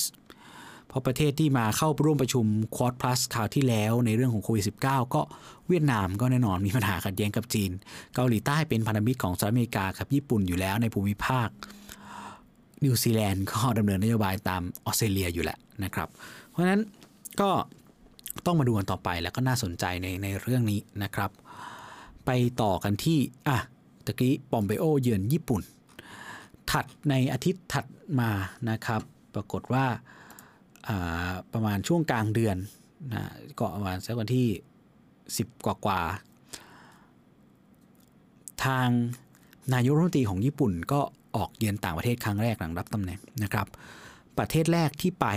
เพราะประเทศที่มาเข้าร่วมประชุม Quad plus คราวที่แล้วในเรื่องของโควิด -19 ก็เวียดนามก็แน่นอนมีปัญหาขัดแย้งกับจีน เกาหลีใต้เป็นพันธมิตรของสหรัฐอเมริกากับญี่ปุ่นอยู่แล้วในภูมิภาค นิวซีแลนด์ก็ดำเนินนโยบายตามออสเตรเลียอยู่แล้วนะครับ เพราะฉะนั้นก็ต้องมาดูกันต่อไปแล้วก็น่าสนใจในในเรื่องนี้นะครับ ไปต่อกันที่อะตะกี้ปอมเบโอเยือนญี่ปุ่น ถัดในอาทิตย์ถัดมานะครับ ปรากฏว่าประมาณช่วงกลางเดือนนะก็ประมาณสักวันที่ 10 กว่ากว่า ทางนายกรัฐมนตรีของญี่ปุ่นก็ ออกเยือนต่างประเทศครั้งแรกหลังรับตำแหน่งนะครับ ประเทศแรกที่ไป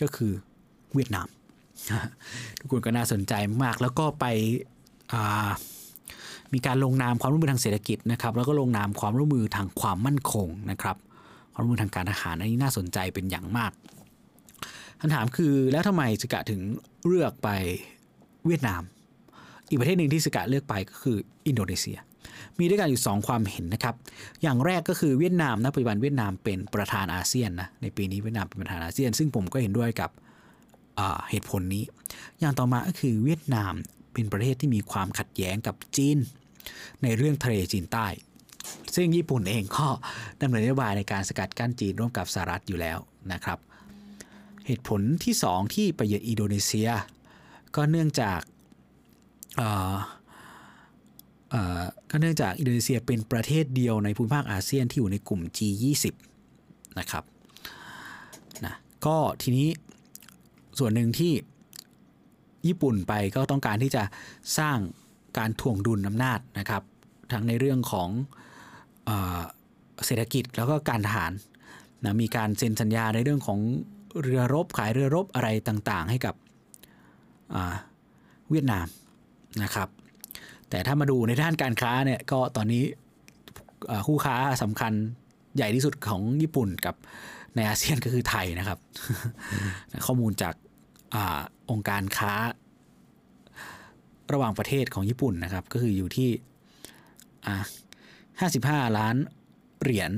ก็คือเวียดนาม ทุกคนก็น่าสนใจมากแล้วก็ไปมีการลงนามความร่วมมือทางเศรษฐกิจนะครับ แล้วก็ลงนามความร่วมมือทางความมั่นคงนะครับความร่วมมือทางการทหารอันนี้น่าสนใจเป็นอย่างมากคำถามคือแล้วทำไมสกะถึงเลือกไปเวียดนาม อีกประเทศหนึ่งที่สกะเลือกไปก็คืออินโดนีเซีย มีด้วยกันอยู่ 2 ความเห็นนะครับ อย่างแรกก็คือเวียดนามนะปัจจุบันเวียดนามเป็นประธานอาเซียนนะในปีนี้เวียดนามเป็นประธานอาเซียน ซึ่งผมก็เห็นด้วยกับเหตุผลนี้ อย่างต่อมาก็คือเวียดนามเป็นประเทศที่มีความขัดแย้งกับจีน ในเรื่องทะเลจีนใต้ ซึ่งญี่ปุ่นเองก็ดำเนินนโยบายในการสกัดกั้นจีนร่วมกับสหรัฐอยู่แล้วนะครับ เหตุผลที่ 2 ที่ไปเยือนอินโดนีเซีย ก็เนื่องจาก ก็เนื่องจากอินโดนีเซียเป็นประเทศเดียวในภูมิภาคอาเซียนที่อยู่ในกลุ่ม G20 นะครับนะก็ทีนี้ส่วนหนึ่งที่ญี่ปุ่นไปก็ต้องการที่จะสร้างการถ่วงดุลอำนาจนะครับ ทั้งในเรื่องของเศรษฐกิจแล้วก็การทหารนะมีการเซ็นสัญญาในเรื่องของเรือรบขายเรือรบอะไรต่างๆ ให้กับเวียดนามนะครับ แต่ถ้ามาดูในด้านการค้าเนี่ยก็ตอนนี้คู่ค้าสำคัญใหญ่ที่สุดของญี่ปุ่นกับในอาเซียนก็คือไทยนะครับ ข้อมูลจากอองค์การค้า ระหว่างประเทศของญี่ปุ่นนะครับ ก็คืออยู่ที่ห้าสิบห้าล้านเหรียญ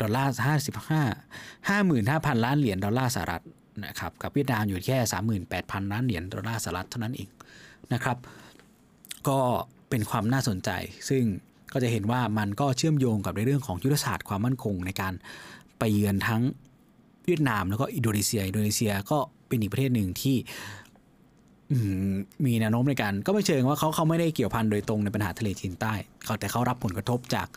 ดอลลาร์ห้าสิบห้าห้าหมื่นห้าพันล้านเหรียญดอลลาร์สหรัฐนะครับกับเวียดนามอยู่แค่สามหมื่นแปดพันล้านเหรียญดอลลาร์สหรัฐเท่านั้นเองนะครับ ก็ เป็นความน่าสนใจ ซึ่งก็จะเห็นว่ามันก็เชื่อมโยงกับในเรื่องของยุทธศาสตร์ความมั่นคงในการไปเยือนทั้งเวียดนามแล้วก็อินโดนีเซีย อินโดนีเซียก็เป็นอีกประเทศหนึ่งที่มีแนวโน้มในการก็ไม่เชิงว่าเขาเขาไม่ได้เกี่ยวพันโดยตรงในปัญหาทะเลจีนใต้เขาแต่เขารับผลกระทบจาก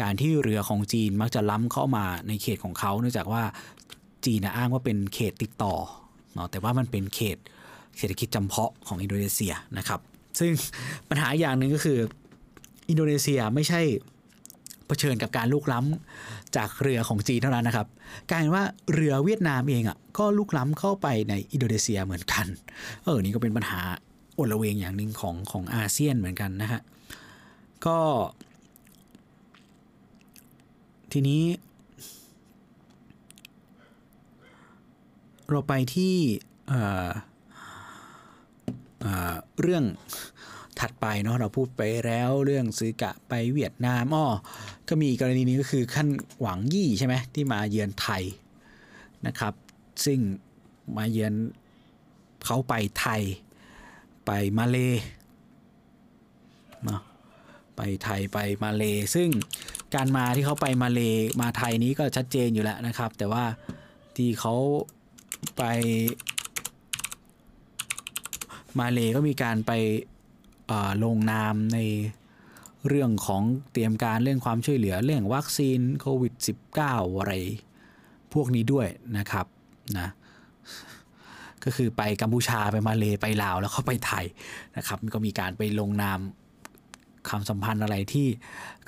การที่เรือของจีนมักจะล้ำเข้ามาในเขตของเขาเนื่องจากว่าจีนอ้างว่าเป็นเขตติดต่อเนาะแต่ว่ามันเป็นเขตเศรษฐกิจจำเพาะของอินโดนีเซียนะครับ ซึ่งปัญหาอย่างหนึ่งก็คือ อินโดนีเซียไม่ใช่เผชิญกับการลุกล้ำจากเรือของจีนเท่านั้นนะครับกลายเป็นว่าเรือเวียดนามเองอะก็ลุกล้ำเข้าไปในอินโดนีเซียเหมือนกันเออนี่ก็เป็นปัญหาอดระเวงอย่างหนึ่งของของอาเซียนเหมือนกันนะฮะก็ ทีนี้ เราไปที่ เรื่องถัดไปเนาะเราพูดไปแล้วเรื่องซื้อกะไปเวียดนามอ้อก็มีกรณีนี้ก็คือขั้นหวังยี่ใช่ไหมที่มาเยือนไทยนะครับ ซึ่งมาเยือนเขาไปไทย ไปมาเลเนาะไปไทยไปมาเล ซึ่งการมาที่เขาไปมาเลมาไทยนี้ก็ชัดเจนอยู่แล้วนะครับ แต่ว่าที่เขาไป มาเลก็มีการไปลงนามในเรื่องของเตรียมการเรื่องความช่วยเหลือเรื่องวัคซีนโควิด -19 อะไร พวกนี้ด้วยนะครับนะก็คือไปกัมพูชาไปมาเลไปลาวแล้วเข้าไปไทยนะครับ ก็มีการไปลงนามความสัมพันธ์อะไรที่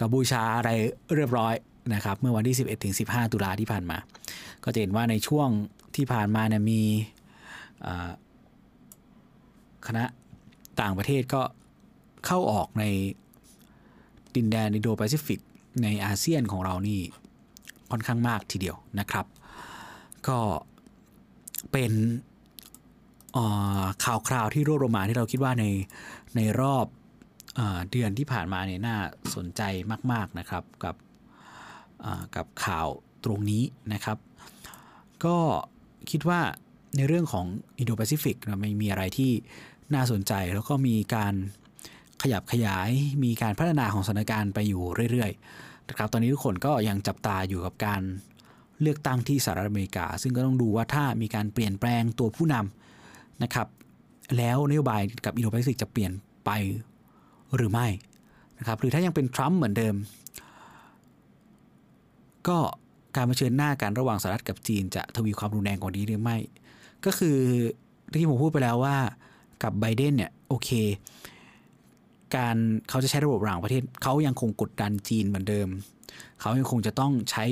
กัมพูชาอะไรเรียบร้อยนะครับ เมื่อวันที่ 11ถึง15 ตุลาที่ผ่านมา ก็จะเห็นว่าในช่วงที่ผ่านมาเนี่ยมี คณะต่างประเทศก็เข้าออกในดินแดนอินโดแปซิฟิกในอาเซียนของเรานี่ค่อนข้างมากทีเดียวนะครับ ก็เป็นข่าวคราวที่รวบรวมมาที่เราคิดว่าในในรอบอเดือนที่ผ่านมาเนี่ยน่าสนใจมาก ๆนะครับกับกับข่าวตรงนี้นะครับ ก็คิดว่าในเรื่องของอินโดแปซิฟิกมันมีอะไรที่ น่าสนใจแล้วก็มีการขยับขยาย มีการพัฒนาของสถานการณ์ไปอยู่เรื่อยๆนะครับตอนนี้ทุกคนก็ยังจับตาอยู่กับการเลือกตั้งที่สหรัฐอเมริกา ซึ่งก็ต้องดูว่าถ้ามีการเปลี่ยนแปลงตัวผู้นำนะครับ แล้วนโยบายกับอินโดแปซิฟิกจะเปลี่ยนไปหรือไม่นะครับหรือถ้ายังเป็นทรัมป์เหมือนเดิม ก็การเผชิญหน้ากันระหว่างสหรัฐกับจีนจะทวีความรุนแรงกว่านี้หรือไม่ ก็คือที่ผมพูดไปแล้วว่า กับไบเดนเนี่ยโอเค การเขาจะใช้ระบบระหว่างประเทศเขายังคงกดดันจีนเหมือนเดิม เขายังคงจะต้องใช้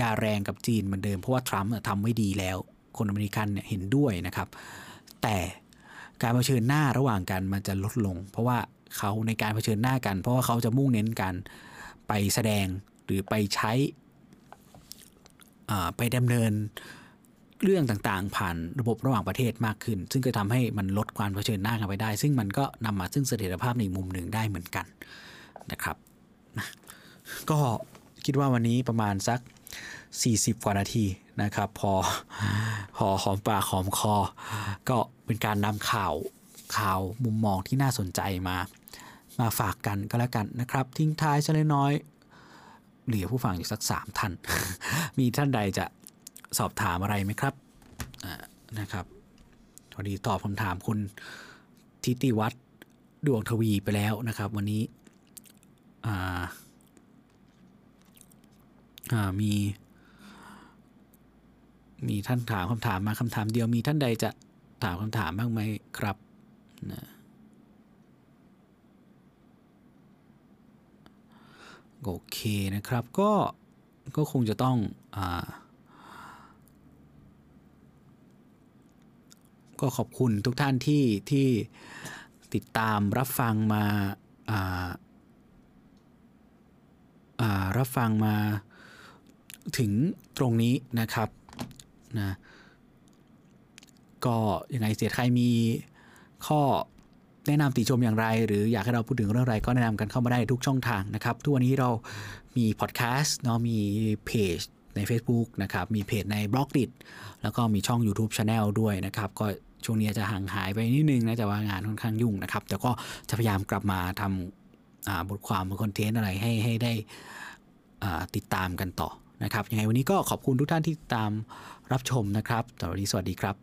ยาแรงกับจีนเหมือนเดิม เพราะว่าทรัมป์ทำไม่ดีแล้ว คนอเมริกันเนี่ยเห็นด้วยนะครับ แต่การเผชิญหน้าระหว่างกันมันจะลดลง เพราะว่าเขาในการเผชิญหน้ากัน เพราะว่าเขาจะมุ่งเน้นกันไปแสดงหรือไปใช้ไปดำเนิน เรื่องต่างๆ ผ่านระบบระหว่างประเทศมากขึ้น ซึ่งก็ทำให้มันลดความเผชิญหน้ากันไปได้ ซึ่งมันก็นำมาซึ่งเสถียรภาพในมุมหนึ่งได้เหมือนกันนะครับก็คิดว่าวันนี้ประมาณสัก 40 กว่านาทีนะครับ พอพอหอมปากหอมคอ ก็เป็นการนำข่าวข่าวมุมมองที่น่าสนใจมา มาฝากกันก็แล้วกันนะครับ ทิ้งท้ายสักเล็กน้อย เหลือผู้ฟังอยู่สักสามท่าน มีท่านใดจะ สอบถามอะไรไหมครับนะครับพอดีตอบคำถามคุณทิติวัฒน์ดวงทวีไปแล้วนะครับ วันนี้มีมีท่านถามคำถามมาคำถามเดียวมีท่านใดจะถามคำถามบ้างไหมครับนะโอเคนะครับก็ก็คงจะต้องอ่า ก็ขอบคุณทุกท่านที่ที่ติดตามรับฟังมารับฟังมาถึงตรงนี้นะครับนะก็ยังไงเสียใครมีข้อแนะนำติชมอย่างไร หรืออยากให้เราพูดถึงเรื่องอะไรก็แนะนำกันเข้ามาได้ทุกช่องทางนะครับ ทุกวันนี้เรามีพอดแคสต์เนาะมีเพจใน Facebook นะครับ มีเพจในบล็อกดิแล้วก็มีช่อง YouTube Channel ด้วยนะครับ ก็ ช่วงนี้จะห่างหายไปนิดนึงนะจะว่างานค่อนข้างยุ่งนะครับ แต่ก็จะพยายามกลับมาทำบทความคอนเทนต์อะไรให้ให้ได้ติดตามกันต่อนะครับยังไงวันนี้ก็ขอบคุณทุกท่านที่ตามรับชมนะครับสวัสดีสวัสดีครับ